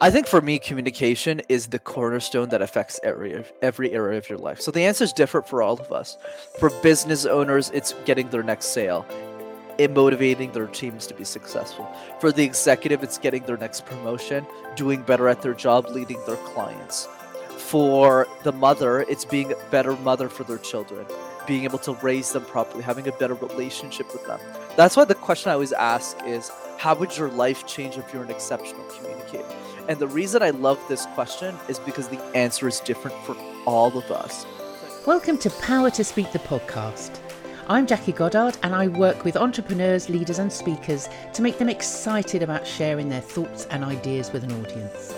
I think for me, communication is the cornerstone that affects every every area of your life. So the answer is different for all of us. For business owners, it's getting their next sale, it motivating their teams to be successful. For the executive, it's getting their next promotion, doing better at their job, leading their clients. For the mother, it's being a better mother for their children, being able to raise them properly, having a better relationship with them. That's why the question I always ask is, how would your life change if you're an exceptional communicator? And the reason I love this question is because the answer is different for all of us. Welcome to Power to Speak the podcast. I'm Jackie Goddard and I work with entrepreneurs, leaders, and speakers to make them excited about sharing their thoughts and ideas with an audience.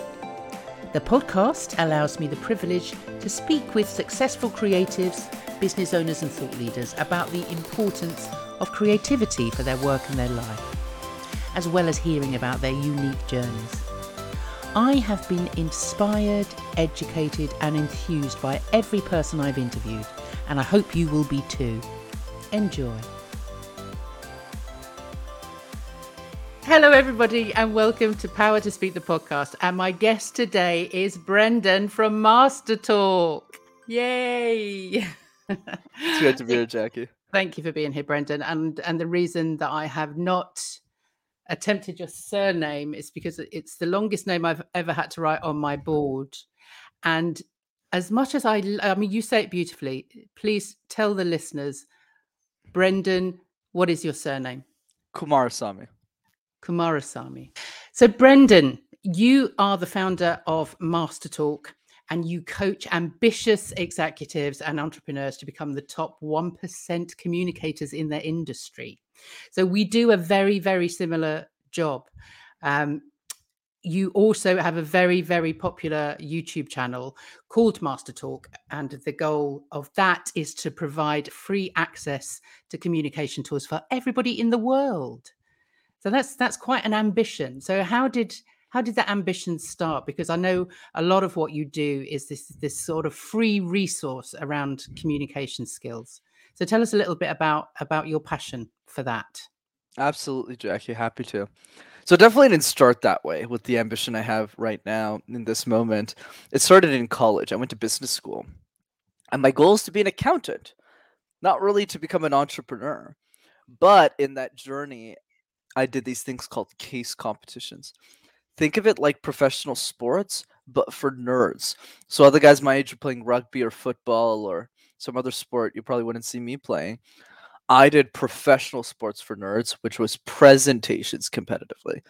The podcast allows me the privilege to speak with successful creatives, business owners, and thought leaders about the importance of creativity for their work and their life, as well as hearing about their unique journeys. I have been inspired, educated, and enthused by every person I've interviewed, and I hope you will be too. Enjoy. Hello, everybody, and welcome to Power to Speak the podcast. And my guest today is Brendan from Master Talk. Yay! it's great to be here, Jackie. Thank you for being here, Brendan. And and the reason that I have not attempted your surname is because it's the longest name I've ever had to write on my board. And as much as I, I mean, you say it beautifully. Please tell the listeners, Brendan, what is your surname? Kumarasamy. Kumarasamy. So, Brendan, you are the founder of Master Talk and you coach ambitious executives and entrepreneurs to become the top 1% communicators in their industry. So we do a very, very similar job. Um, you also have a very, very popular YouTube channel called Master Talk. And the goal of that is to provide free access to communication tools for everybody in the world. So that's that's quite an ambition. So how did how did that ambition start? Because I know a lot of what you do is this this sort of free resource around communication skills. So tell us a little bit about about your passion for that. Absolutely, Jackie. Happy to. So definitely didn't start that way with the ambition I have right now in this moment. It started in college. I went to business school. And my goal is to be an accountant, not really to become an entrepreneur. But in that journey, I did these things called case competitions. Think of it like professional sports, but for nerds. So other guys my age are playing rugby or football or some other sport you probably wouldn't see me playing. I did professional sports for nerds, which was presentations competitively.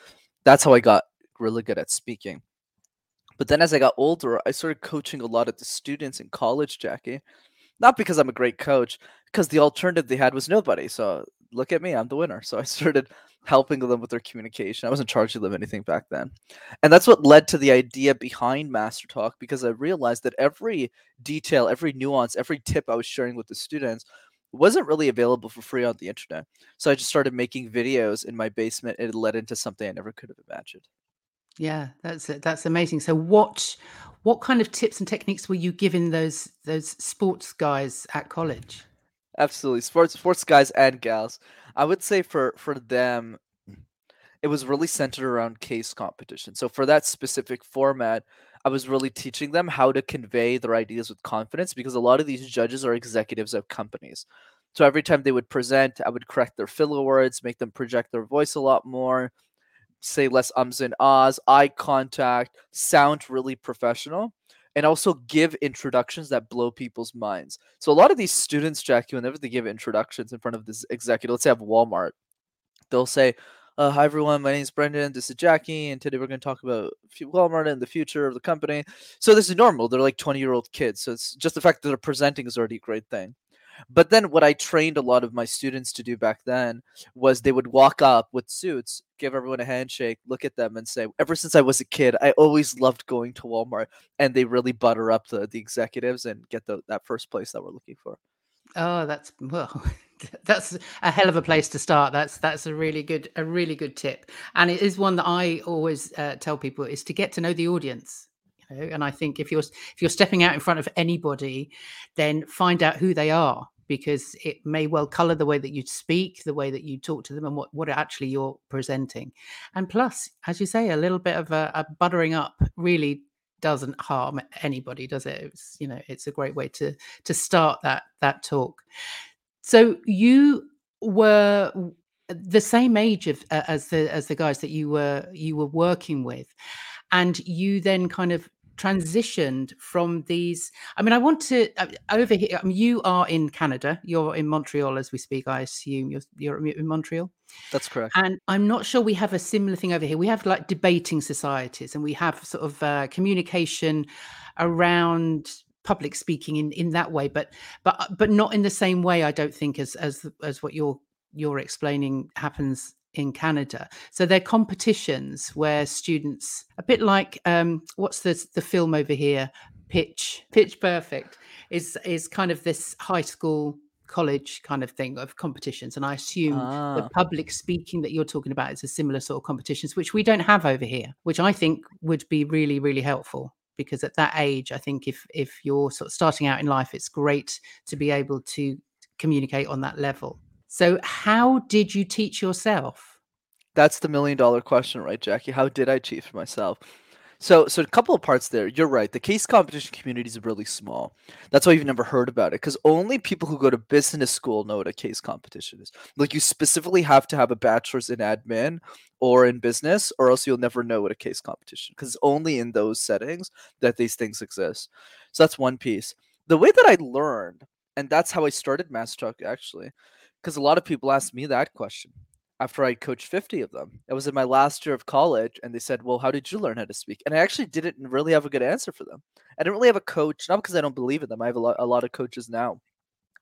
That's how I got really good at speaking. But then as I got older, I started coaching a lot of the students in college, Jackie. Not because I'm a great coach, because the alternative they had was nobody. So look at me, I'm the winner. So I started helping them with their communication. I wasn't charging them anything back then. And that's what led to the idea behind Master Talk because I realized that every detail, every nuance, every tip I was sharing with the students wasn't really available for free on the internet. So I just started making videos in my basement. And it led into something I never could have imagined. Yeah, that's that's amazing. So what what kind of tips and techniques were you giving those those sports guys at college? Absolutely. Sports sports guys and gals. I would say for for them mm. it was really centered around case competition. So for that specific format, I was really teaching them how to convey their ideas with confidence because a lot of these judges are executives of companies. So every time they would present, I would correct their filler words, make them project their voice a lot more, say less ums and ahs, eye contact, sound really professional, and also give introductions that blow people's minds. So a lot of these students, Jackie, whenever they give introductions in front of this executive, let's say have Walmart, they'll say, uh, hi everyone, my name is Brendan. This is Jackie, and today we're going to talk about Walmart and the future of the company. So this is normal. They're like 20 year old kids, so it's just the fact that they're presenting is already a great thing. But then what I trained a lot of my students to do back then was they would walk up with suits, give everyone a handshake, look at them, and say, "Ever since I was a kid, I always loved going to Walmart." And they really butter up the the executives and get the, that first place that we're looking for. Oh, that's well. that's a hell of a place to start that's that's a really good a really good tip and it is one that i always uh, tell people is to get to know the audience and i think if you're if you're stepping out in front of anybody then find out who they are because it may well color the way that you speak, the way that you talk to them, and what, what actually you're presenting. And plus, as you say, a little bit of a, a buttering up really doesn't harm anybody, does it? It's you know, it's a great way to to start that that talk. So you were the same age of uh, as the as the guys that you were you were working with and you then kind of transitioned from these i mean i want to uh, over here I mean, you are in canada you're in montreal as we speak i assume you're, you're in montreal? That's correct. And i'm not sure we have a similar thing over here. We have like debating societies and we have sort of uh, communication around public speaking in in that way but but uh, but not in the same way i don't think as as as what you're you're explaining happens in Canada. So they're competitions where students, a bit like um, what's the the film over here, Pitch. Pitch Perfect, is is kind of this high school college kind of thing of competitions. And i assume ah. the public speaking that you're talking about is a similar sort of competitions which we don't have over here which i think would be really really helpful. Because at that age i think if if you're sort of starting out in life it's great to be able to communicate on that level so, how did you teach yourself? That's the million dollar question, right, Jackie? How did I teach myself? So, so a couple of parts there. You're right. The case competition community is really small. That's why you've never heard about it, because only people who go to business school know what a case competition is. Like, you specifically have to have a bachelor's in admin or in business, or else you'll never know what a case competition. Is. Because only in those settings that these things exist. So that's one piece. The way that I learned, and that's how I started Mass actually, because a lot of people asked me that question after I coached 50 of them. It was in my last year of college, and they said, Well, how did you learn how to speak? And I actually didn't really have a good answer for them. I didn't really have a coach, not because I don't believe in them. I have a lot, a lot of coaches now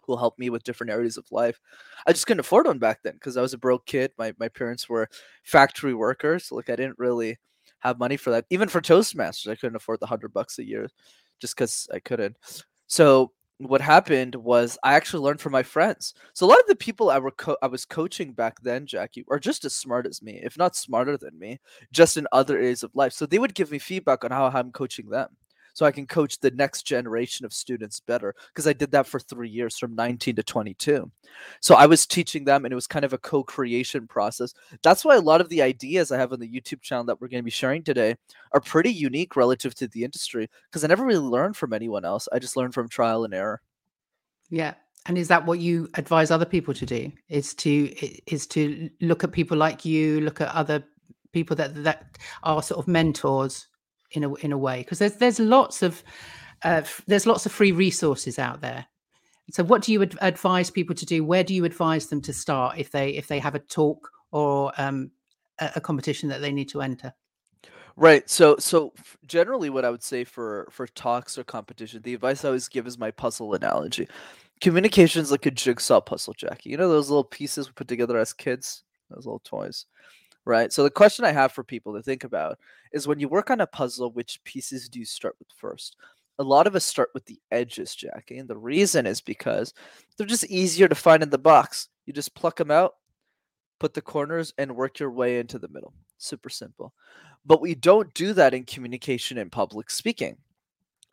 who help me with different areas of life. I just couldn't afford one back then because I was a broke kid. My, my parents were factory workers. So like, I didn't really have money for that. Even for Toastmasters, I couldn't afford the hundred bucks a year just because I couldn't. So what happened was I actually learned from my friends. So a lot of the people I were co- I was coaching back then, Jackie, are just as smart as me, if not smarter than me, just in other areas of life. So they would give me feedback on how I'm coaching them so I can coach the next generation of students better because I did that for three years from 19 to 22. So I was teaching them and it was kind of a co creation process. That's why a lot of the ideas I have on the YouTube channel that we're going to be sharing today are pretty unique relative to the industry because I never really learned from anyone else. I just learned from trial and error. Yeah. And is that what you advise other people to do? Is to is to look at people like you, look at other people that that are sort of mentors in a in a way because there's there's lots of uh, there's lots of free resources out there. So, what do you ad- advise people to do? Where do you advise them to start if they if they have a talk or um, a, a competition that they need to enter? Right. So so generally what I would say for for talks or competition, the advice I always give is my puzzle analogy. Communication is like a jigsaw puzzle, Jackie. You know those little pieces we put together as kids, those little toys right? So the question I have for people to think about is when you work on a puzzle, which pieces do you start with first? A lot of us start with the edges, Jackie, and the reason is because they're just easier to find in the box. You just pluck them out, put the corners, and work your way into the middle. Super simple. But we don't do that in communication and public speaking.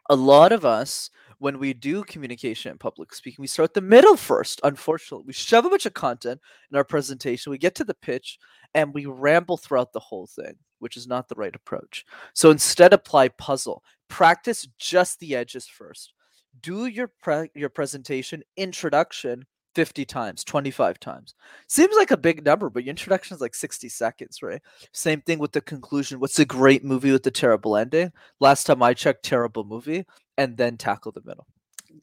A lot of us when we do communication and public speaking, we start the middle first. Unfortunately, we shove a bunch of content in our presentation, we get to the pitch, and we ramble throughout the whole thing, which is not the right approach. So instead, apply puzzle. Practice just the edges first. Do your pre- your presentation introduction 50 times, 25 times. Seems like a big number, but your introduction is like 60 seconds, right? Same thing with the conclusion. What's a great movie with a terrible ending? Last time I checked, terrible movie, and then tackle the middle.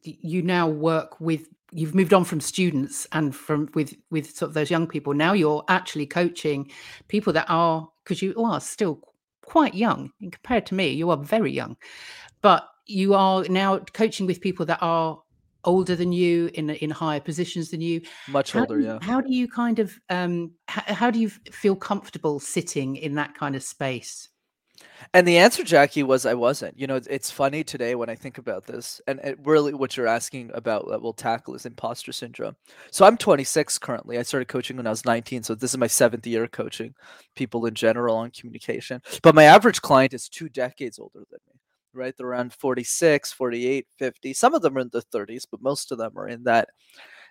You now work with you've moved on from students and from with with sort of those young people. Now you're actually coaching people that are because you are still quite young compared to me. You are very young, but you are now coaching with people that are older than you in in higher positions than you. Much how older do, yeah. how do you kind of um how, how do you feel comfortable sitting in that kind of space? And the answer jackie was i wasn't. You know it's funny today when i think about this and it really what you're asking about that we'll tackle is imposter syndrome. So i'm 26 currently. I started coaching when i was 19 so this is my seventh year coaching people in general on communication. But my average client is two decades older than me right? They're around 46, 48, 50. Some of them are in the 30s, but most of them are in that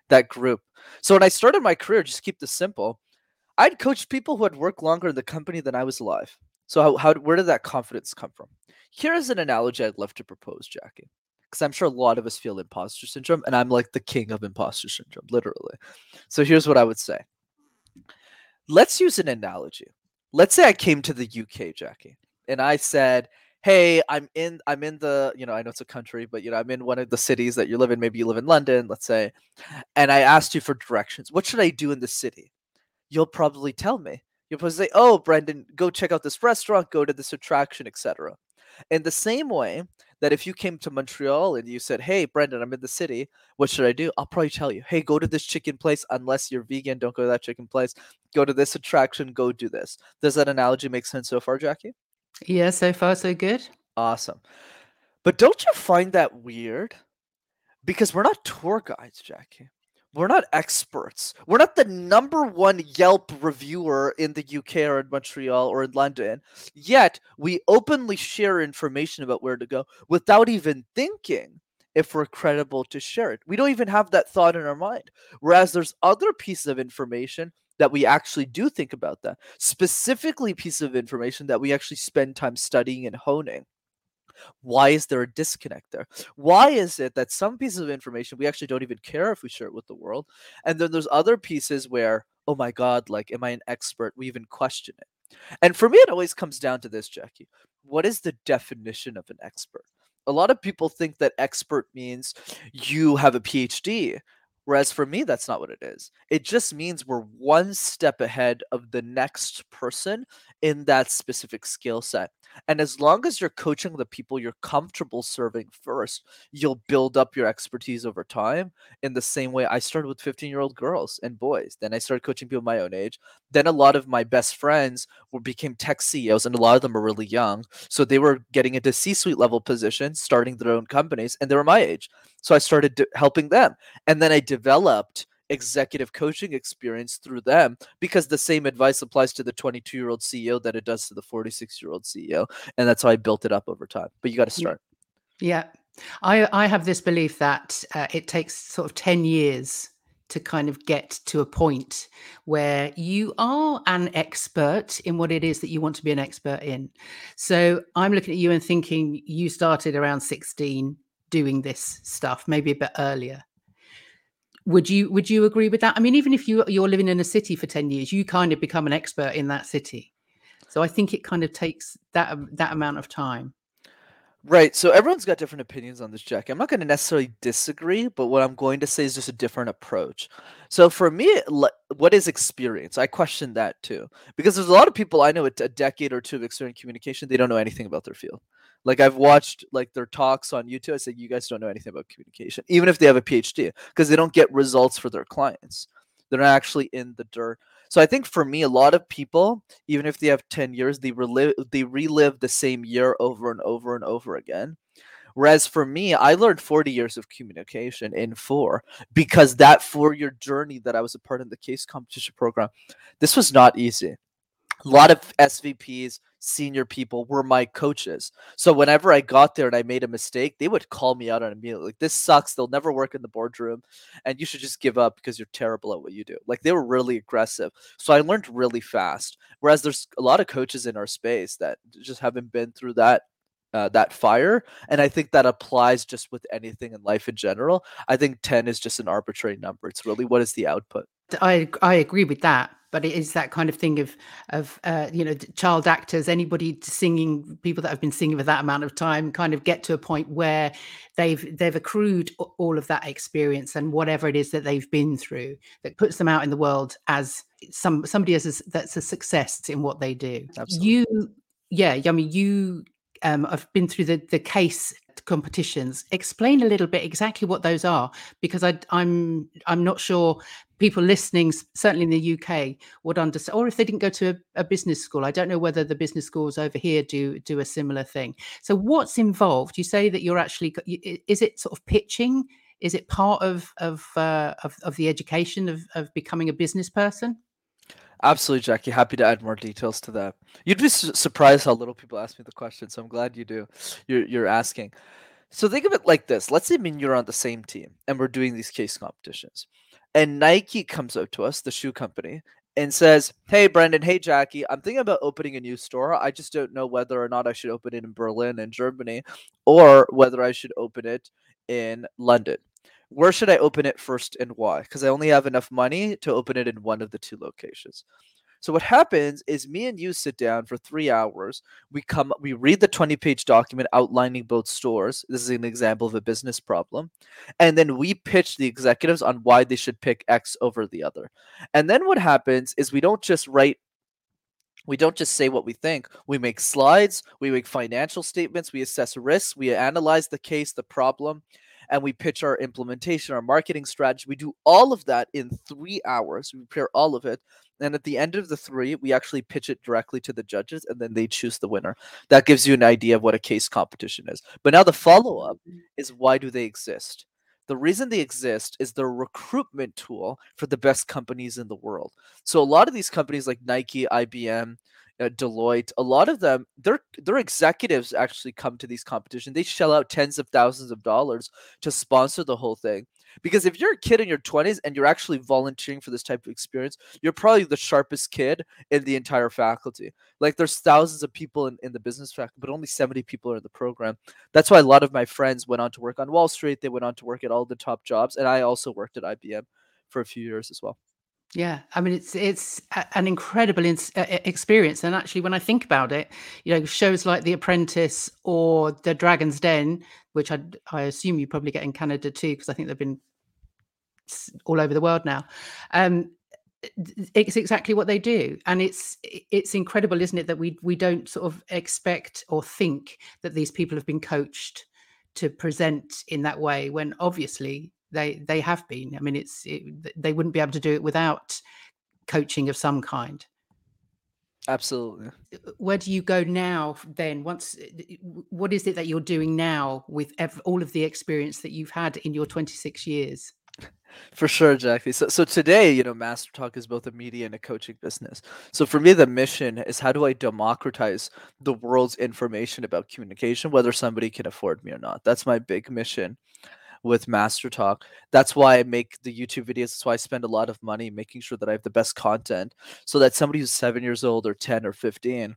that group. So when I started my career, just keep this simple. I'd coached people who had worked longer in the company than I was alive. So how, how where did that confidence come from? Here's an analogy I'd love to propose, Jackie, because I'm sure a lot of us feel imposter syndrome, and I'm like the king of imposter syndrome, literally. So here's what I would say. Let's use an analogy. Let's say I came to the UK, Jackie, and I said, hey i'm in i'm in the you know i know it's a country but you know i'm in one of the cities that you live in maybe you live in london let's say and i asked you for directions what should i do in the city? You'll probably tell me. You'll probably say oh brendan go check out this restaurant go to this attraction etc in the same way that if you came to montreal and you said hey brendan i'm in the city what should i do? I'll probably tell you hey go to this chicken place unless you're vegan don't go to that chicken place. Go to this attraction go do this. Does that analogy make sense so far jackie Yeah, so far so good. Awesome. But don't you find that weird? Because we're not tour guides, Jackie. We're not experts. We're not the number one Yelp reviewer in the UK or in Montreal or in London. Yet we openly share information about where to go without even thinking if we're credible to share it. We don't even have that thought in our mind. Whereas there's other pieces of information that we actually do think about that. Specifically, piece of information that we actually spend time studying and honing. Why is there a disconnect there? Why is it that some pieces of information we actually don't even care if we share it with the world? And then there's other pieces where, oh my God, like, am I an expert? We even question it. And for me, it always comes down to this, Jackie. What is the definition of an expert? A lot of people think that expert means you have a PhD. Whereas for me, that's not what it is. It just means we're one step ahead of the next person in that specific skill set. And as long as you're coaching the people you're comfortable serving first, you'll build up your expertise over time. In the same way, I started with 15 year old girls and boys. Then I started coaching people my own age. Then a lot of my best friends were, became tech CEOs, and a lot of them are really young. So they were getting into C suite level positions, starting their own companies, and they were my age. So I started helping them. And then I developed executive coaching experience through them because the same advice applies to the 22 year old CEO that it does to the 46 year old CEO. And that's how I built it up over time. But you got to start. Yeah. I, I have this belief that uh, it takes sort of 10 years to kind of get to a point where you are an expert in what it is that you want to be an expert in. So I'm looking at you and thinking you started around 16 doing this stuff, maybe a bit earlier. Would you would you agree with that? I mean, even if you you're living in a city for 10 years, you kind of become an expert in that city. So I think it kind of takes that um, that amount of time. Right. So everyone's got different opinions on this, Jack. I'm not going to necessarily disagree, but what I'm going to say is just a different approach. So for me, what is experience? I question that too, because there's a lot of people I know with a decade or two of experience communication, they don't know anything about their field. Like I've watched like their talks on YouTube. I said, you guys don't know anything about communication, even if they have a PhD, because they don't get results for their clients. They're not actually in the dirt. So I think for me, a lot of people, even if they have 10 years, they relive they relive the same year over and over and over again. Whereas for me, I learned 40 years of communication in four because that four year journey that I was a part of the case competition program, this was not easy. A lot of SVPs, senior people were my coaches. So whenever I got there and I made a mistake, they would call me out on immediately. Like, this sucks. They'll never work in the boardroom and you should just give up because you're terrible at what you do. Like they were really aggressive. So I learned really fast. Whereas there's a lot of coaches in our space that just haven't been through that uh, that fire and i think that applies just with anything in life in general i think 10 is just an arbitrary number it's really what is the output I I agree with that, but it is that kind of thing of of uh, you know child actors, anybody singing, people that have been singing for that amount of time, kind of get to a point where they've they've accrued all of that experience and whatever it is that they've been through that puts them out in the world as some somebody as a, that's a success in what they do. Absolutely. You, yeah, I mean you. Um, I've been through the the case competitions. Explain a little bit exactly what those are, because I, I'm I'm not sure people listening, certainly in the UK, would understand. Or if they didn't go to a, a, business school, I don't know whether the business schools over here do do a similar thing. So, what's involved? You say that you're actually is it sort of pitching? Is it part of of uh, of, of the education of, of becoming a business person? Absolutely, Jackie. Happy to add more details to that. You'd be su- surprised how little people ask me the question, so I'm glad you do. You're you're asking. So think of it like this. Let's say you're on the same team, and we're doing these case competitions. And Nike comes up to us, the shoe company, and says, Hey, Brendan, hey, Jackie, I'm thinking about opening a new store. I just don't know whether or not I should open it in Berlin and Germany or whether I should open it in London. Where should I open it first and why? Because I only have enough money to open it in one of the two locations. So what happens is me and you sit down for three hours. We come, we read the 20 page document outlining both stores. This is an example of a business problem. And then we pitch the executives on why they should pick X over the other. And then what happens is we don't just write we don't just say what we think. We make slides, we make financial statements, we assess risks, we analyze the case, the problem, and we pitch our implementation, our marketing strategy. We do all of that in three hours. We prepare all of it. And at the end of the three, we actually pitch it directly to the judges and then they choose the winner. That gives you an idea of what a case competition is. But now the follow up mm-hmm. is why do they exist? The reason they exist is the recruitment tool for the best companies in the world. So a lot of these companies like Nike, IBM, uh, Deloitte, a lot of them, their their executives actually come to these competitions. They shell out tens of thousands of dollars to sponsor the whole thing. Because if you're a kid in your 20s and you're actually volunteering for this type of experience, you're probably the sharpest kid in the entire faculty. Like there's thousands of people in, in the business faculty, but only 70 people are in the program. That's why a lot of my friends went on to work on Wall Street. They went on to work at all the top jobs. And I also worked at IBM for a few years as well. Yeah, I mean it's it's an incredible in, experience, and actually, when I think about it, you know, shows like The Apprentice or The Dragon's Den, which I I assume you probably get in Canada too, because I think they've been all over the world now. Um, it's exactly what they do, and it's it's incredible, isn't it, that we we don't sort of expect or think that these people have been coached to present in that way when obviously they they have been. I mean, it's it, they wouldn't be able to do it without coaching of some kind. Absolutely. Uh, where do you go now? Then, once, uh, what is it that you're doing now with ev- all of the experience that you've had in your 26 years? For sure, Jackie. So, so today, you know, Master Talk is both a media and a coaching business. So for me, the mission is how do I democratize the world's information about communication, whether somebody can afford me or not. That's my big mission with Master Talk. That's why I make the YouTube videos. That's why I spend a lot of money making sure that I have the best content so that somebody who's seven years old or 10 or 15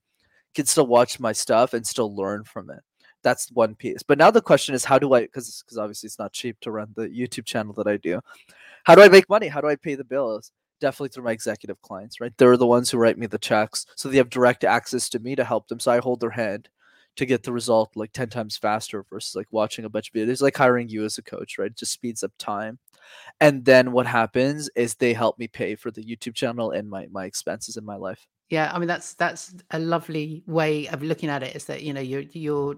can still watch my stuff and still learn from it. That's one piece. But now the question is how do I because because obviously it's not cheap to run the YouTube channel that I do. How do I make money? How do I pay the bills? Definitely through my executive clients, right? They're the ones who write me the checks. So they have direct access to me to help them. So I hold their hand to get the result like 10 times faster versus like watching a bunch of videos. Like hiring you as a coach right? It just speeds up time. And then what happens is they help me pay for the youtube channel and my my expenses in my life. Yeah i mean that's that's a lovely way of looking at it is that you know you're you're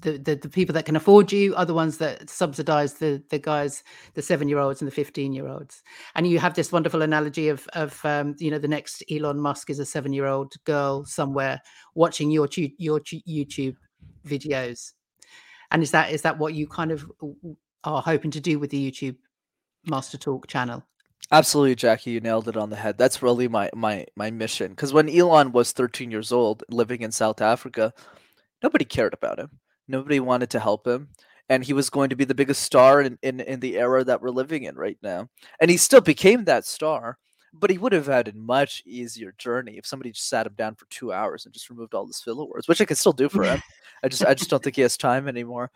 the, the, the people that can afford you are the ones that subsidize the the guys the seven year olds and the 15 year olds and you have this wonderful analogy of of um, you know the next elon musk is a seven year old girl somewhere watching your your youtube videos and is that is that what you kind of are hoping to do with the youtube master talk channel Absolutely, Jackie, you nailed it on the head. That's really my my my mission. Because when Elon was 13 years old, living in South Africa, nobody cared about him. Nobody wanted to help him. And he was going to be the biggest star in, in, in the era that we're living in right now. And he still became that star, but he would have had a much easier journey if somebody just sat him down for two hours and just removed all his filler words, which I can still do for him. I just I just don't think he has time anymore.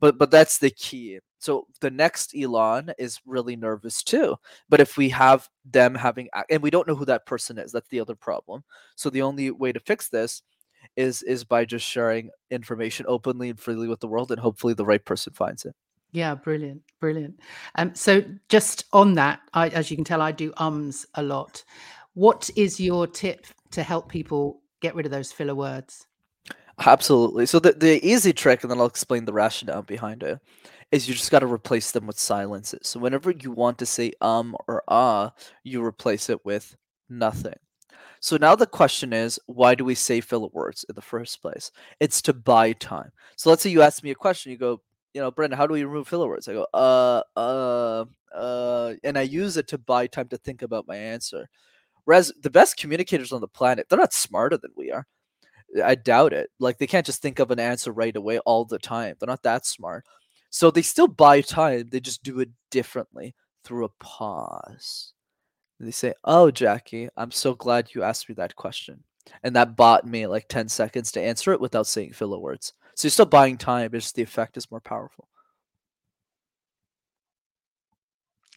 But but that's the key. So the next Elon is really nervous too. But if we have them having and we don't know who that person is, that's the other problem. So the only way to fix this is is by just sharing information openly and freely with the world and hopefully the right person finds it. Yeah brilliant brilliant. Um so just on that i as you can tell i do ums a lot. What is your tip to help people get rid of those filler words? Absolutely. So the, the easy trick and then i'll explain the rationale behind it is you just got to replace them with silences. So whenever you want to say um or ah you replace it with nothing so now the question is, why do we say filler words in the first place? It's to buy time. So let's say you ask me a question, you go, you know, Brendan, how do we remove filler words? I go, uh, uh, uh, and I use it to buy time to think about my answer. Whereas the best communicators on the planet, they're not smarter than we are. I doubt it. Like they can't just think of an answer right away all the time. They're not that smart. So they still buy time. They just do it differently through a pause. They say, "Oh, Jackie, I'm so glad you asked me that question," and that bought me like ten seconds to answer it without saying filler words. So you're still buying time, but just the effect is more powerful.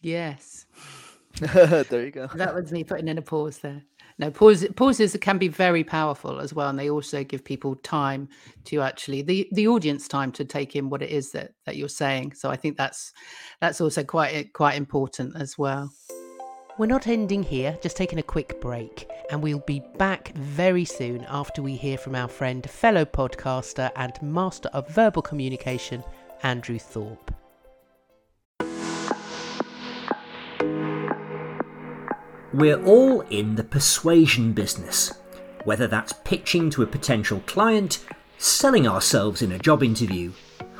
Yes. there you go. That was me putting in a pause there. No, pause, pauses can be very powerful as well, and they also give people time to actually the the audience time to take in what it is that that you're saying. So I think that's that's also quite quite important as well. We're not ending here, just taking a quick break, and we'll be back very soon after we hear from our friend, fellow podcaster, and master of verbal communication, Andrew Thorpe. We're all in the persuasion business, whether that's pitching to a potential client, selling ourselves in a job interview,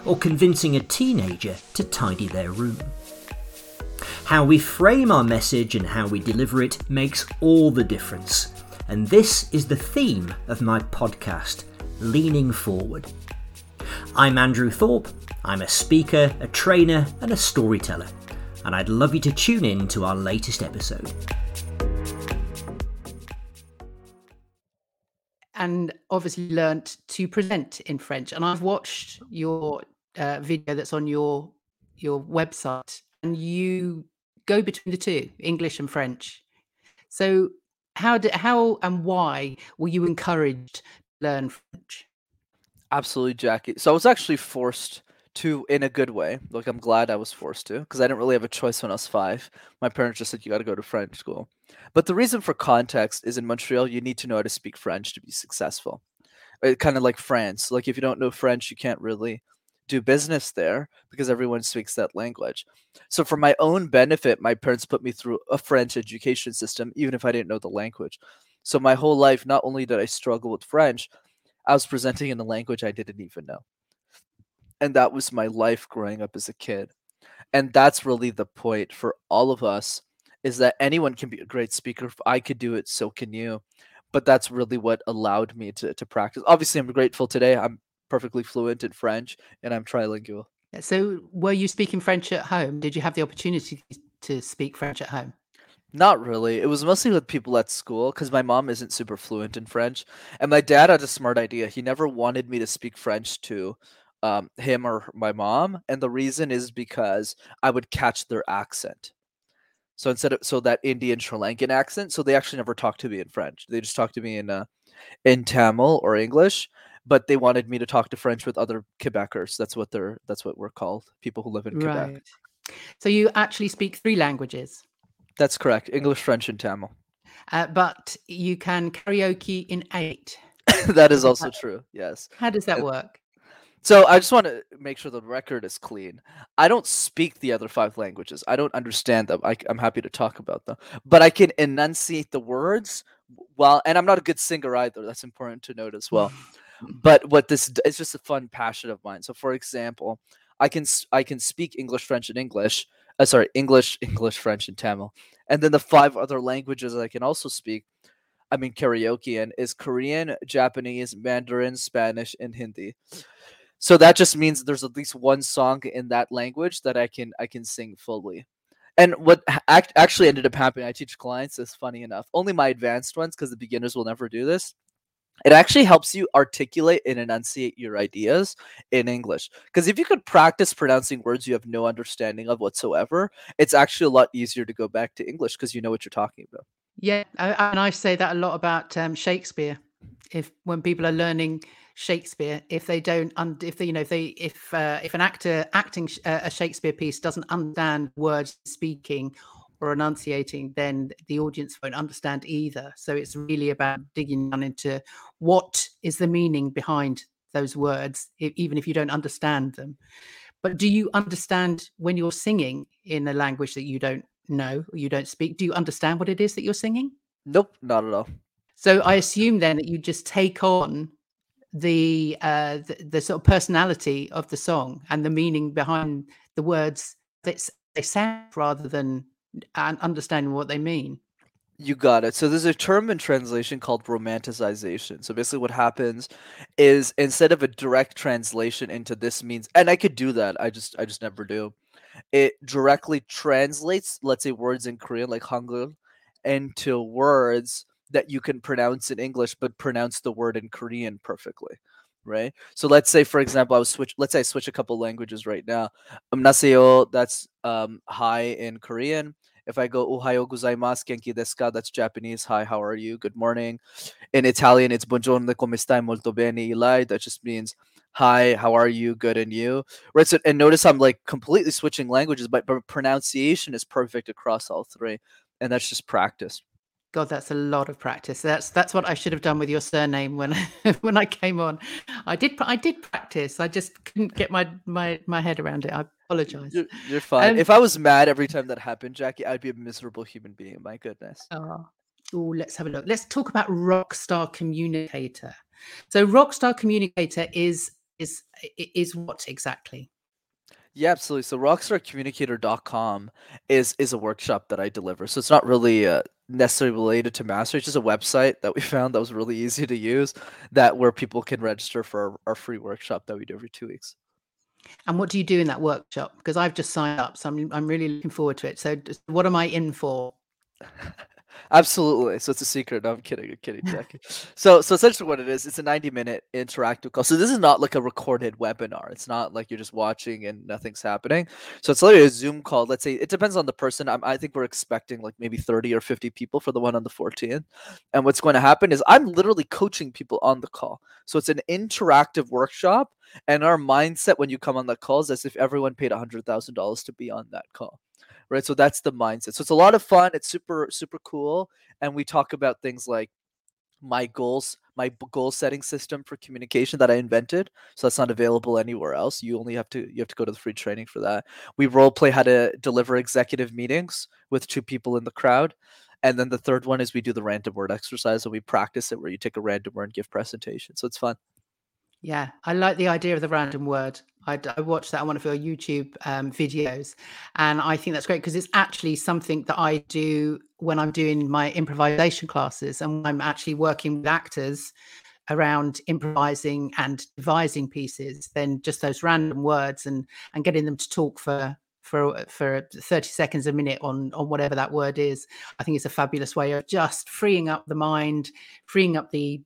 or convincing a teenager to tidy their room. How we frame our message and how we deliver it makes all the difference. And this is the theme of my podcast, Leaning Forward. I'm Andrew Thorpe. I'm a speaker, a trainer, and a storyteller. And I'd love you to tune in to our latest episode. and obviously learnt to present in French. And I've watched your uh, video that's on your your website, and you go between the two, English and French. So how did how and why were you encouraged to learn French? Absolutely, Jackie. So I was actually forced to in a good way. Like I'm glad I was forced to because I didn't really have a choice when I was five. My parents just said you got to go to French school. But the reason for context is in Montreal you need to know how to speak French to be successful. It kind of like France. Like if you don't know French, you can't really do business there because everyone speaks that language. So for my own benefit, my parents put me through a French education system even if I didn't know the language. So my whole life not only did I struggle with French, I was presenting in a language I didn't even know. And that was my life growing up as a kid. And that's really the point for all of us is that anyone can be a great speaker if i could do it so can you. But that's really what allowed me to, to practice. Obviously i'm grateful today. I'm perfectly fluent in french and i'm trilingual so were you speaking french at home did you have the opportunity to speak french at home not really. It was mostly with people at school because my mom isn't super fluent in French. And my dad had a smart idea. He never wanted me to speak French to um, him or my mom, and the reason is because I would catch their accent. So instead of so that Indian Sri Lankan accent, so they actually never talked to me in French. They just talked to me in uh, in Tamil or English, but they wanted me to talk to French with other Quebecers. That's what they're that's what we're called, people who live in Quebec. Right. So you actually speak three languages. That's correct: English, French, and Tamil. Uh, but you can karaoke in eight. that is also true. Yes. How does that work? So I just want to make sure the record is clean. I don't speak the other five languages. I don't understand them. I, am happy to talk about them, but I can enunciate the words well. And I'm not a good singer either. That's important to note as well. but what this is just a fun passion of mine. So, for example, I can I can speak English, French, and English. Uh, sorry, English, English, French, and Tamil, and then the five other languages I can also speak. I mean, karaoke and is Korean, Japanese, Mandarin, Spanish, and Hindi so that just means there's at least one song in that language that I can I can sing fully. And what act, actually ended up happening, I teach clients this funny enough. Only my advanced ones, because the beginners will never do this. It actually helps you articulate and enunciate your ideas in English. Because if you could practice pronouncing words you have no understanding of whatsoever, it's actually a lot easier to go back to English because you know what you're talking about. Yeah, and I say that a lot about um, Shakespeare. If when people are learning Shakespeare if they don't un- if they you know if they if uh, if an actor acting sh- uh, a Shakespeare piece doesn't understand words speaking or enunciating then the audience won't understand either. So it's really about digging down into what is the meaning behind those words even if you don't understand them. But do you understand when you're singing in a language that you don't know or you don't speak? Do you understand what it is that you're singing? Nope not at all. So i assume then that you just take on the, uh, the, the sort of personality of the song and the meaning behind the words that they sound rather than understanding what they mean. You got it. So there's a term in translation called romanticization. So basically what happens is instead of a direct translation into this means and I could do that. I just I just never do. it directly translates, let's say, words in Korean like hangul into words that you can pronounce in English, but pronounce the word in Korean perfectly. Right. So let's say, for example, I was switch. Let's say I switch a couple languages right now. Um, that's um, hi in Korean. If I go Ohayo gozaimasu, genki desu ka? That's Japanese. Hi, how are you? Good morning. In Italian, it's buongiorno, come stai? Molto bene, Eli. That just means hi, how are you? Good and you. Right. So and notice I'm like completely switching languages, but, but pronunciation is perfect across all three. And that's just practice. God, that's a lot of practice. That's that's what I should have done with your surname when when I came on. I did I did practice. I just couldn't get my my my head around it. I apologize. You're, you're fine. Um, if I was mad every time that happened, Jackie, I'd be a miserable human being. My goodness. Oh, oh let's have a look. Let's talk about Rockstar Communicator. So Rockstar Communicator is is is what exactly? Yeah, absolutely. So rockstarcommunicator.com is is a workshop that I deliver. So it's not really uh, necessarily related to master. It's just a website that we found that was really easy to use that where people can register for our, our free workshop that we do every two weeks. And what do you do in that workshop? Because I've just signed up, so I'm I'm really looking forward to it. So what am I in for? Absolutely. So it's a secret. No, I'm kidding. I'm kidding, Jackie. so, so essentially, what it is, it's a 90 minute interactive call. So this is not like a recorded webinar. It's not like you're just watching and nothing's happening. So it's literally a Zoom call. Let's say it depends on the person. I'm, I think we're expecting like maybe 30 or 50 people for the one on the 14th. And what's going to happen is I'm literally coaching people on the call. So it's an interactive workshop. And our mindset when you come on the calls is as if everyone paid $100,000 to be on that call right? So that's the mindset. So it's a lot of fun. It's super super cool, and we talk about things like my goals, my goal setting system for communication that I invented. So that's not available anywhere else. You only have to you have to go to the free training for that. We role play how to deliver executive meetings with two people in the crowd. And then the third one is we do the random word exercise. and we practice it where you take a random word and give presentation. So it's fun. Yeah, I like the idea of the random word. I, I watched that on one of your YouTube um, videos, and I think that's great because it's actually something that I do when I'm doing my improvisation classes and I'm actually working with actors around improvising and devising pieces. Then just those random words and and getting them to talk for for for 30 seconds a minute on on whatever that word is i think it's a fabulous way of just freeing up the mind freeing up the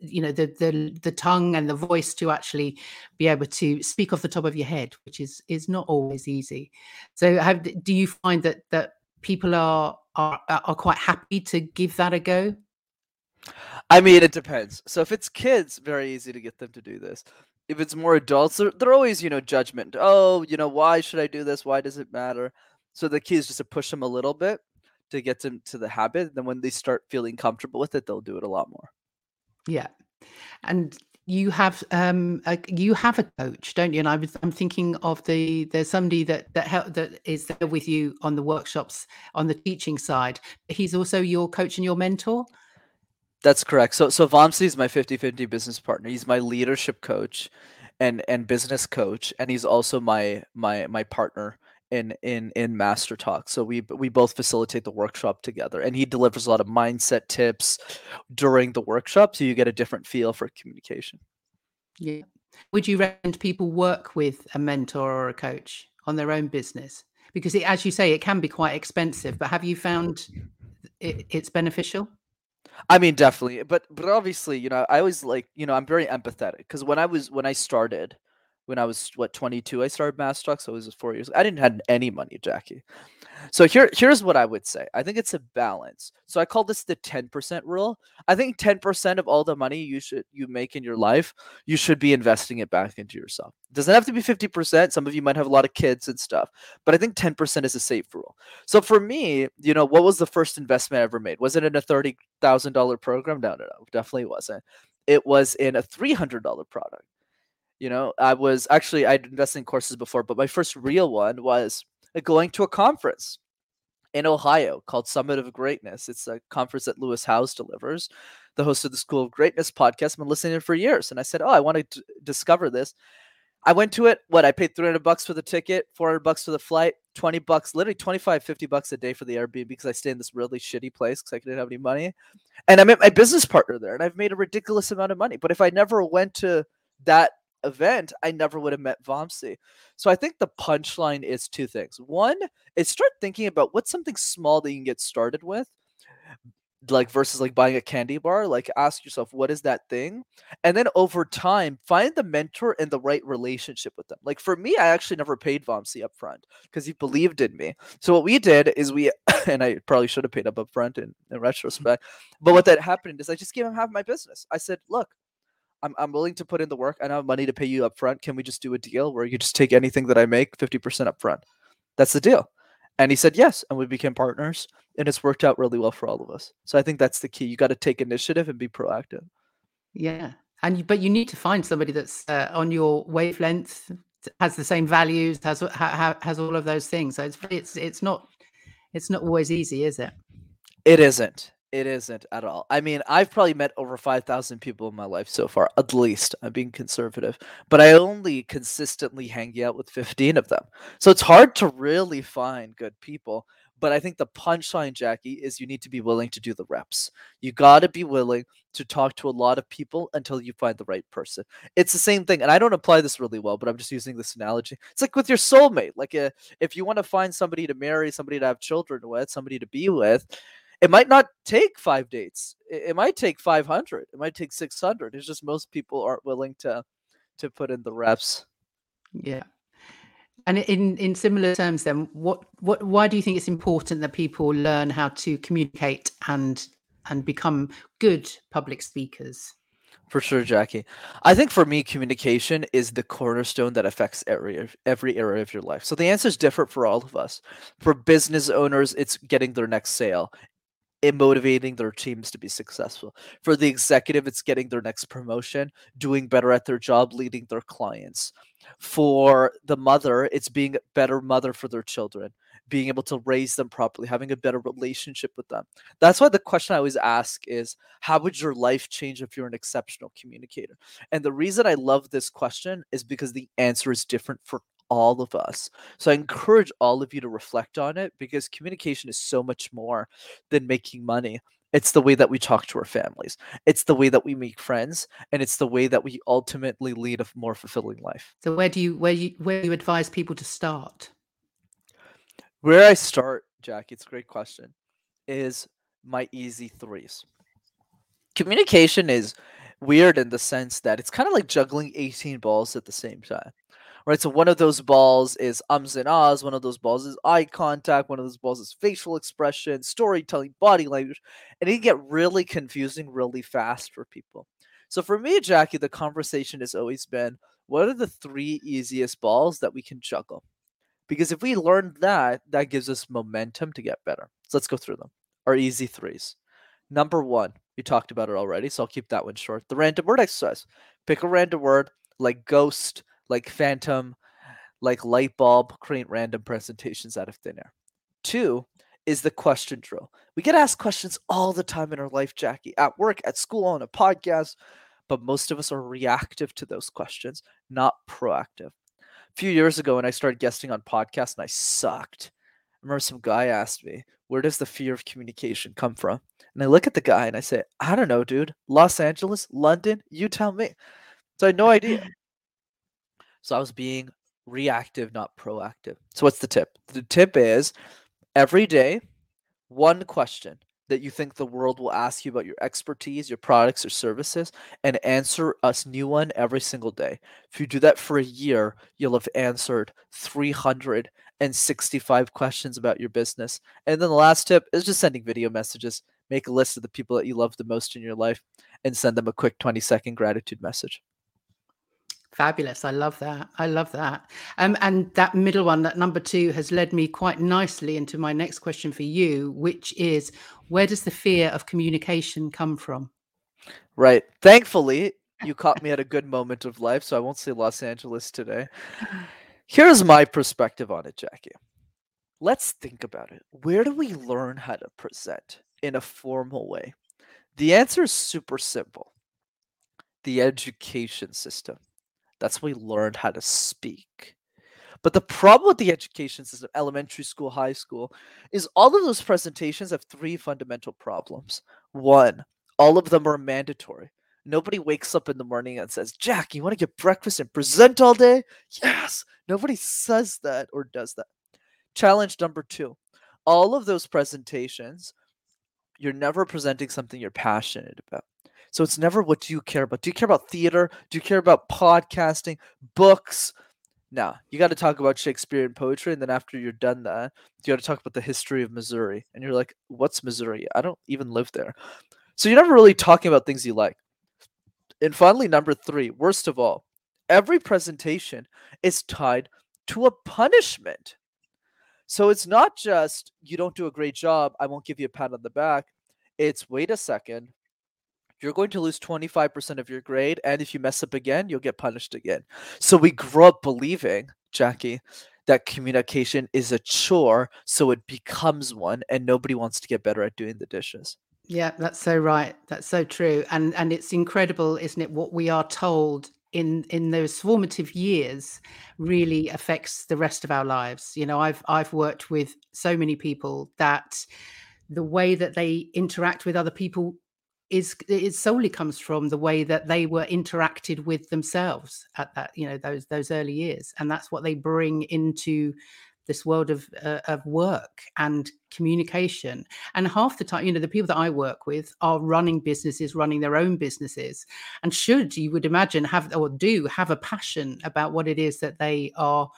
you know the the the tongue and the voice to actually be able to speak off the top of your head which is is not always easy. So do you find that that people are are are quite happy to give that a go? I mean it depends. So if it's kids very easy to get them to do this. If it's more adults they're, they're always you know judgment. Oh you know why should i do this? Why does it matter? So the key is just to push them a little bit to get them to the habit. Then when they start feeling comfortable with it they'll do it a lot more yeah. And you have um a, you have a coach, don't you? And I was I'm thinking of the there's somebody that that help that is there with you on the workshops on the teaching side. He's also your coach and your mentor. That's correct. So so Vamsi is my 50-50 business partner. He's my leadership coach and and business coach and he's also my my my partner in in in master talk. So we we both facilitate the workshop together and he delivers a lot of mindset tips during the workshop so you get a different feel for communication. Yeah. Would you recommend people work with a mentor or a coach on their own business? Because it, as you say it can be quite expensive but have you found it, it's beneficial? I mean, definitely, but but obviously, you know, I always like, you know, I'm very empathetic because when I was when I started, when I was what 22 I started Master Talk, so it was four years. I didn't have any money, Jackie. So here here's what I would say. I think it's a balance. So I call this the 10% rule. I think 10% of all the money you should you make in your life, you should be investing it back into yourself. It doesn't have to be 50%. Some of you might have a lot of kids and stuff, but I think 10% is a safe rule. So for me, you know, what was the first investment I ever made? Was it in a $30,000 program? No, no, no, definitely wasn't. It was in a $300 product. You know, I was actually I'd invested in courses before, but my first real one was uh, going to a conference in Ohio called Summit of Greatness. It's a conference that Lewis Howes delivers, the host of the School of Greatness podcast. I've been listening to for years, and I said, "Oh, I want to discover this." I went to it. What I paid 300 bucks for the ticket, 400 bucks for the flight, 20 bucks, literally 25, 50 bucks a day for the Airbnb because I stay in this really shitty place because I didn't have any money. And I met my business partner there, and I've made a ridiculous amount of money. But if I never went to that event, I never would have met Vamsi. So I think the punchline is two things. One is start thinking about what's something small that you can get started with like versus like buying a candy bar like ask yourself what is that thing and then over time find the mentor and the right relationship with them like for me i actually never paid vamsi up front because he believed in me so what we did is we and i probably should have paid up up front in, in retrospect but what that happened is i just gave him half my business i said look I'm, I'm willing to put in the work i don't have money to pay you up front can we just do a deal where you just take anything that i make 50% up front that's the deal and he said yes, and we became partners, and it's worked out really well for all of us. So I think that's the key. You got to take initiative and be proactive. Yeah, and you, but you need to find somebody that's uh, on your wavelength, has the same values, has ha, has all of those things. So it's it's it's not it's not always easy, is it? It isn't. It isn't at all. I mean, I've probably met over 5,000 people in my life so far, at least. I'm being conservative, but I only consistently hang out with 15 of them. So it's hard to really find good people. But I think the punchline, Jackie, is you need to be willing to do the reps. You got to be willing to talk to a lot of people until you find the right person. It's the same thing. And I don't apply this really well, but I'm just using this analogy. It's like with your soulmate. Like, a, uh, if you want to find somebody to marry, somebody to have children with, somebody to be with, it might not take five dates. It, it might take 500. It might take 600. It's just most people aren't willing to to put in the reps. Yeah. And in in similar terms, then, what what why do you think it's important that people learn how to communicate and and become good public speakers? For sure, Jackie. I think for me, communication is the cornerstone that affects every every area of your life. So the answer is different for all of us. For business owners, it's getting their next sale in motivating their teams to be successful. For the executive, it's getting their next promotion, doing better at their job, leading their clients. For the mother, it's being a better mother for their children, being able to raise them properly, having a better relationship with them. That's why the question I always ask is how would your life change if you're an exceptional communicator? And the reason I love this question is because the answer is different for all of us. So I encourage all of you to reflect on it because communication is so much more than making money. It's the way that we talk to our families. It's the way that we make friends, and it's the way that we ultimately lead a more fulfilling life. So where do you where you where do you advise people to start? Where I start, Jack, it's a great question, is my easy threes. Communication is weird in the sense that it's kind of like juggling 18 balls at the same time right? So one of those balls is ums and ahs, one of those balls is eye contact, one of those balls is facial expression, storytelling, body language, and it can get really confusing really fast for people. So for me, Jackie, the conversation has always been what are the three easiest balls that we can juggle? Because if we learn that, that gives us momentum to get better. So let's go through them. Our easy threes. Number one, we talked about it already, so I'll keep that one short. The random word exercise. Pick a random word like ghost, like Phantom, like Light Bulb, create random presentations out of thin air. Two is the question drill. We get asked questions all the time in our life, Jackie, at work, at school, on a podcast, but most of us are reactive to those questions, not proactive. A few years ago, when I started guesting on podcasts and I sucked, I remember some guy asked me, Where does the fear of communication come from? And I look at the guy and I say, I don't know, dude. Los Angeles, London, you tell me. So I had no idea. So I was being reactive, not proactive. So what's the tip? The tip is every day, one question that you think the world will ask you about your expertise, your products or services, and answer a new one every single day. If you do that for a year, you'll have answered 365 questions about your business. And then the last tip is just sending video messages. Make a list of the people that you love the most in your life and send them a quick 20 second gratitude message. Fabulous. I love that. I love that. Um, and that middle one, that number two, has led me quite nicely into my next question for you, which is where does the fear of communication come from? Right. Thankfully, you caught me at a good moment of life, so I won't say Los Angeles today. Here's my perspective on it, Jackie. Let's think about it. Where do we learn how to present in a formal way? The answer is super simple the education system. That's when we learned how to speak. But the problem with the education system, elementary school, high school, is all of those presentations have three fundamental problems. One, all of them are mandatory, Nobody wakes up in the morning and says, Jack, you want to get breakfast and present all day? Yes. Nobody says that or does that. Challenge number two all of those presentations, you're never presenting something you're passionate about. So it's never what do you care about? Do you care about theater? Do you care about podcasting, books? Now you got to talk about Shakespearean poetry, and then after you're done that, you got to talk about the history of Missouri. And you're like, what's Missouri? I don't even live there. So you're never really talking about things you like. And finally, number three, worst of all, every presentation is tied to a punishment. So it's not just you don't do a great job, I won't give you a pat on the back. It's wait a second, you're going to lose 25% of your grade. And if you mess up again, you'll get punished again. So we grow up believing, Jackie, that communication is a chore. So it becomes one, and nobody wants to get better at doing the dishes. Yeah, that's so right. That's so true. And and it's incredible, isn't it, what we are told in in those formative years really affects the rest of our lives. You know, I've I've worked with so many people that the way that they interact with other people is it solely comes from the way that they were interacted with themselves at that you know those those early years. And that's what they bring into this world of uh, of work and communication. And half the time you know the people that i work with are running businesses running their own businesses. And should you would imagine have or do have a passion about what it is that they are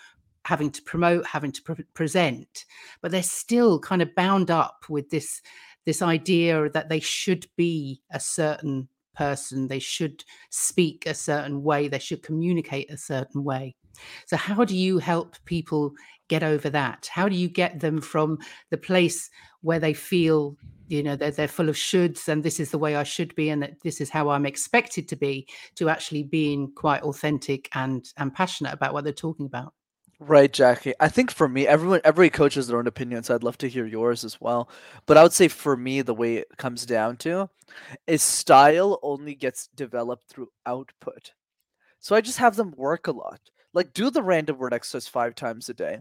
having to promote having to pre- present. But they're still kind of bound up with this this idea that they should be a certain person, they should speak a certain way, they should communicate a certain way. So, how do you help people get over that? How do you get them from the place where they feel, you know, they're, they're full of shoulds and this is the way I should be and that this is how I'm expected to be, to actually being quite authentic and, and passionate about what they're talking about? Right, Jackie. I think for me, everyone, every coach has their own opinion, so I'd love to hear yours as well. But I would say for me, the way it comes down to is style only gets developed through output. So I just have them work a lot. Like do the random word exercise five times a day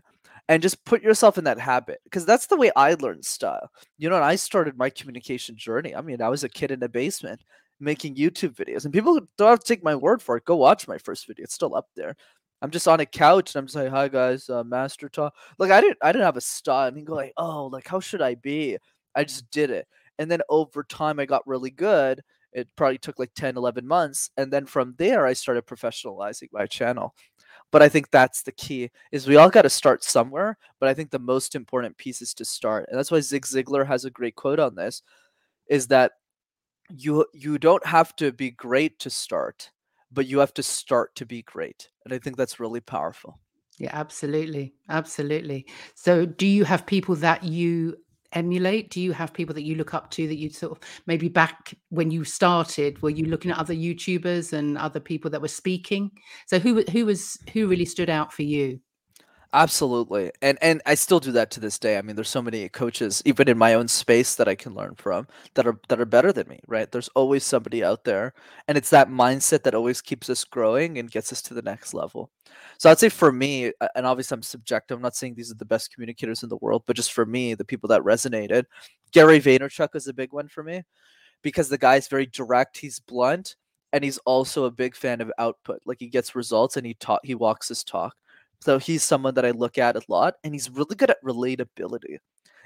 and just put yourself in that habit because that's the way I learned style. You know, and I started my communication journey. I mean, I was a kid in a basement making YouTube videos, and people don't have to take my word for it. Go watch my first video; it's still up there. I'm just on a couch and I'm just like, "Hi guys, uh, Master Talk." Like I didn't, I didn't have a style. Mean, go like, "Oh, like how should I be?" I just did it, and then over time, I got really good. It probably took like 10, 11 months, and then from there, I started professionalizing my channel. But I think that's the key: is we all got to start somewhere. But I think the most important piece is to start, and that's why Zig Ziglar has a great quote on this: is that you you don't have to be great to start but you have to start to be great. And I think that's really powerful. Yeah, absolutely. Absolutely. So, do you have people that you emulate? Do you have people that you look up to that you sort of maybe back when you started, were you looking at other YouTubers and other people that were speaking? So, who who was who really stood out for you? Absolutely. And and I still do that to this day. I mean, there's so many coaches even in my own space that I can learn from that are that are better than me, right? There's always somebody out there, and it's that mindset that always keeps us growing and gets us to the next level. So I'd say for me, and obviously I'm subjective, I'm not saying these are the best communicators in the world, but just for me, the people that resonated, Gary Vaynerchuk is a big one for me because the guy's very direct, he's blunt, and he's also a big fan of output. Like he gets results and he taught he walks his talk. So he's someone that I look at a lot, and he's really good at relatability.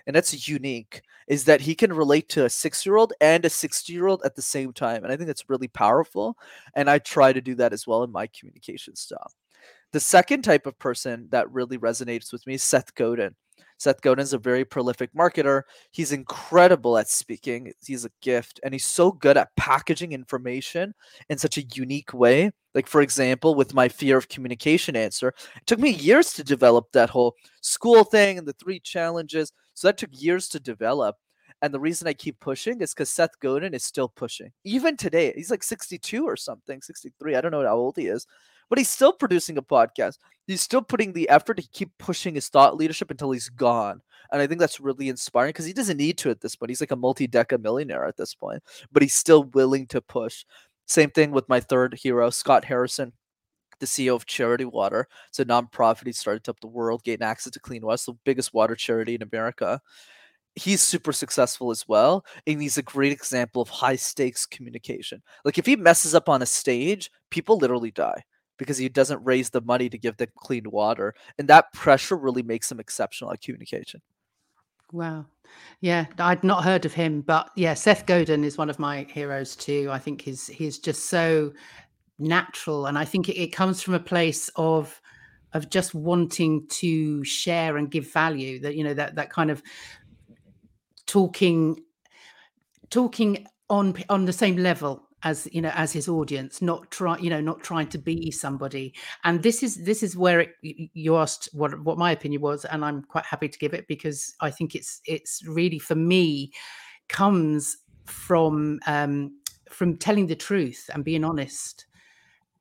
And that's unique, is that he can relate to a six year old and a 60 year old at the same time. And I think that's really powerful. And I try to do that as well in my communication style. The second type of person that really resonates with me is Seth Godin. Seth Godin is a very prolific marketer. He's incredible at speaking. He's a gift, and he's so good at packaging information in such a unique way. Like, for example, with my fear of communication answer, it took me years to develop that whole school thing and the three challenges. So that took years to develop. And the reason I keep pushing is because Seth Godin is still pushing. Even today, he's like 62 or something, 63. I don't know how old he is but he's still producing a podcast. He's still putting the effort to keep pushing his thought leadership until he's gone. And I think that's really inspiring because he doesn't need to at this point. He's like a multi deca millionaire at this point, but he's still willing to push. Same thing with my third hero, Scott Harrison, the CEO of Charity Water. It's a nonprofit. He started up the world gain access to clean water, the biggest water charity in America. he's super successful as well and he's a great example of high stakes communication like if he messes up on a stage people literally die because he doesn't raise the money to give them clean water and that pressure really makes him exceptional at communication Wow. Yeah, I'd not heard of him, but yeah, Seth Godin is one of my heroes too. I think he's he's just so natural, and I think it, it comes from a place of of just wanting to share and give value. That you know that that kind of talking talking on on the same level as you know as his audience not try you know not trying to be somebody. And this is this is where it, you asked what what my opinion was and i'm quite happy to give it because i think it's it's really for me comes from um from telling the truth and being honest.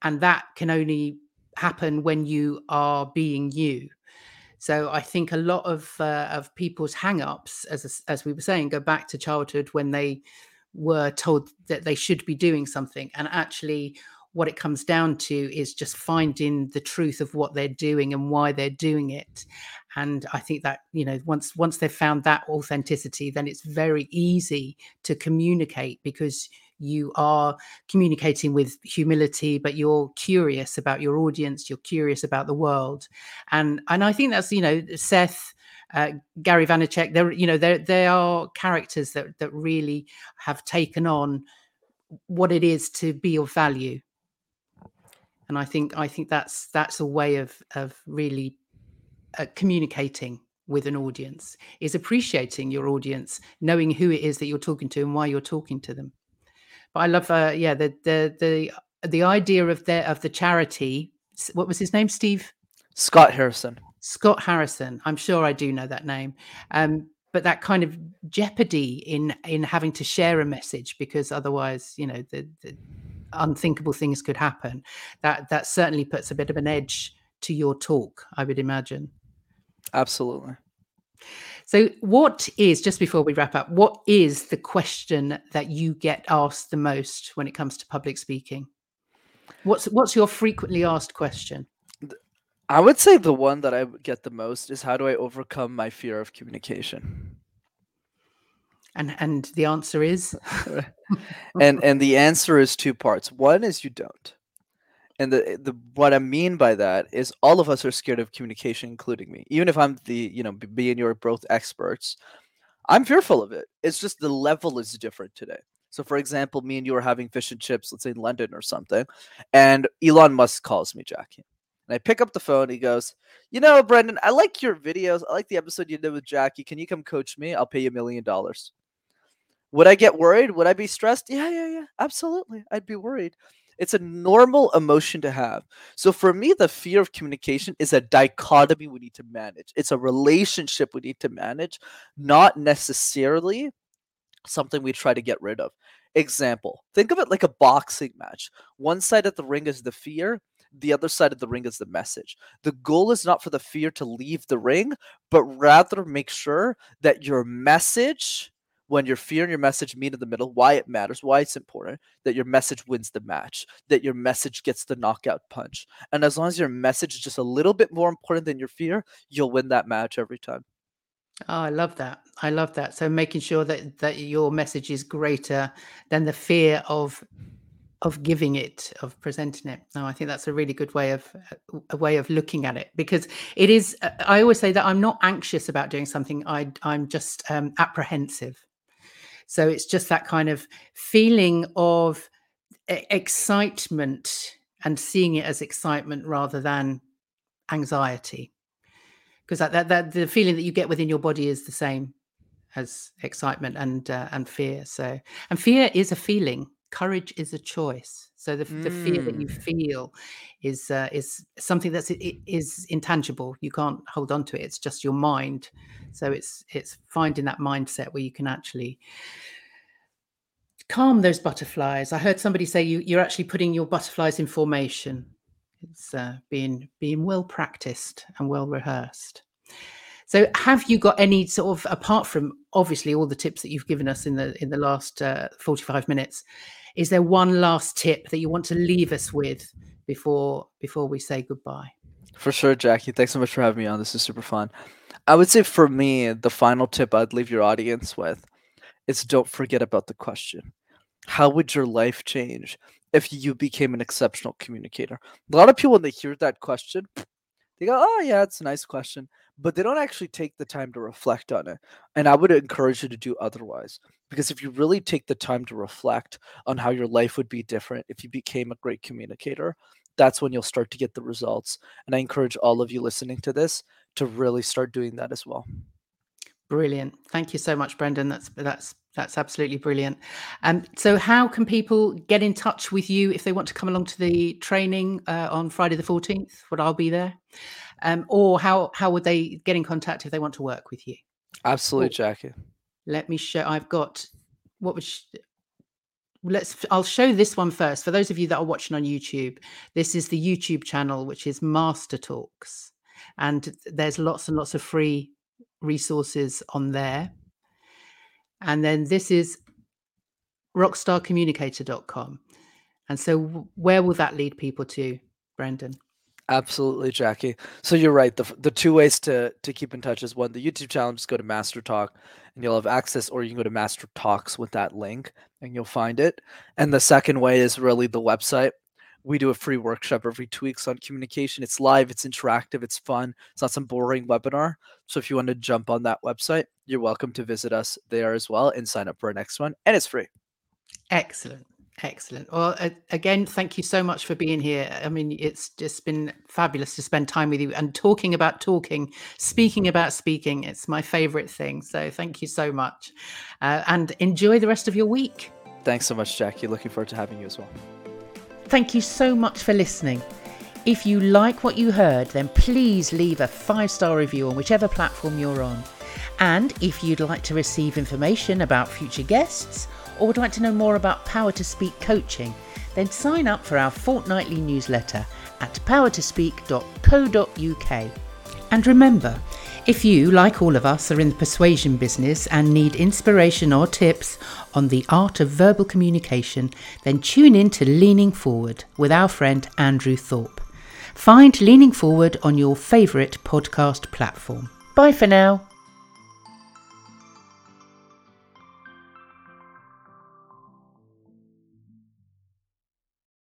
And that can only happen when you are being you. So I think a lot of uh, of people's hang-ups, as as we were saying, go back to childhood when they were told that they should be doing something. And actually what it comes down to is just finding the truth of what they're doing and why they're doing it. And i think that you know once once they've found that authenticity then it's very easy to communicate because you are communicating with humility but you're curious about your audience you're curious about the world. And and i think that's you know seth uh, Gary Vaynerchuk. There, you know, there there are characters that that really have taken on what it is to be of value, and I think I think that's that's a way of of really uh, communicating with an audience is appreciating your audience, knowing who it is that you're talking to and why you're talking to them. But I love, uh, yeah, the the the the idea of the of the charity. What was his name? Steve Scott Harrison. Scott Harrison. I'm sure I do know that name. Um, but that kind of jeopardy in in having to share a message because otherwise, you know, the, the unthinkable things could happen. That that certainly puts a bit of an edge to your talk, I would imagine. Absolutely. So, what is just before we wrap up? What is the question that you get asked the most when it comes to public speaking? What's what's your frequently asked question? I would say the one that I get the most is how do I overcome my fear of communication? And and the answer is and and the answer is two parts. One is you don't. And the the what I mean by that is all of us are scared of communication including me. Even if I'm the, you know, being and you're both experts, I'm fearful of it. It's just the level is different today. So, for example, me and you are having fish and chips, let's say in London or something, and Elon Musk calls me, Jackie. And I pick up the phone. He goes, You know, Brendan, I like your videos. I like the episode you did with Jackie. Can you come coach me? I'll pay you a million dollars. Would I get worried? Would I be stressed? Yeah, yeah, yeah. Absolutely. I'd be worried. It's a normal emotion to have. So for me, the fear of communication is a dichotomy we need to manage. It's a relationship we need to manage, not necessarily something we try to get rid of. Example think of it like a boxing match. One side of the ring is the fear, the other side of the ring is the message. The goal is not for the fear to leave the ring, but rather make sure that your message, when your fear and your message meet in the middle, why it matters, why it's important, that your message wins the match, that your message gets the knockout punch. And as long as your message is just a little bit more important than your fear, you'll win that match every time. Oh, I love that. I love that. So making sure that that your message is greater than the fear of of giving it of presenting it. No i think that's a really good way of a way of looking at it because it is uh, i always say that i'm not anxious about doing something. I i'm just um, apprehensive. So it's just that kind of feeling of excitement and seeing it as excitement rather than anxiety. Because that, that, that the feeling that you get within your body is the same as excitement and uh, and fear. So and fear is a feeling courage is a choice. So the, mm. the fear that you mm. feel is uh, is something that's it is intangible. You can't hold on to it. It's just your mind. So it's it's finding that mindset where you can actually calm those butterflies. I heard somebody say you you're actually putting your butterflies in formation. It's uh, being being well practiced and well rehearsed. So, have you got any sort of apart from obviously all the tips that you've given us in the in the last uh, forty five minutes? is there one last tip that you want to leave us with before before we say goodbye? For sure, Jackie. Thanks so much for having me on. This is super fun. I would say for me, the final tip I'd leave your audience with is don't forget about the question. How would your life change if you became an exceptional communicator? A lot of people, when they hear that question, they go, Oh, yeah, it's a nice question. But they don't actually take the time to reflect on it. And I would encourage you to do otherwise. Because if you really take the time to reflect on how your life would be different if you became a great communicator, that's when you'll start to get the results. And I encourage all of you listening to this to really start doing that as well. Brilliant. Thank you so much, Brendan. That's that's that's absolutely brilliant. Um, so, how can people get in touch with you if they want to come along to the training uh, on Friday the fourteenth? Would I'll be there, um, or how how would they get in contact if they want to work with you? Absolutely, Jackie. Let me show. I've got what was. Let's. I'll show this one first for those of you that are watching on YouTube. This is the YouTube channel, which is Master Talks, and there's lots and lots of free resources on there. And then this is rockstarcommunicator.com. And so, where will that lead people to, Brendan? Absolutely, Jackie. So you're right. The the two ways to to keep in touch is one, the YouTube channel, just go to Master Talk and you'll have access, or you can go to Master Talks with that link and you'll find it. And the second way is really the website. We do a free workshop every two weeks on communication. It's live, it's interactive, it's fun. It's not some boring webinar. So if you want to jump on that website, you're welcome to visit us there as well and sign up for our next one. And it's free. Excellent. Excellent. Well, uh, again, thank you so much for being here. I mean, it's just been fabulous to spend time with you and talking about talking, speaking about speaking. It's my favorite thing. So thank you so much. Uh, and enjoy the rest of your week. Thanks so much, Jackie. Looking forward to having you as well. Thank you so much for listening. If you like what you heard, then please leave a five star review on whichever platform you're on. And if you'd like to receive information about future guests, or would like to know more about Power to Speak coaching, then sign up for our fortnightly newsletter at powertospeak.co.uk. And remember, if you, like all of us, are in the persuasion business and need inspiration or tips on the art of verbal communication, then tune in to Leaning Forward with our friend Andrew Thorpe. Find Leaning Forward on your favourite podcast platform. Bye for now.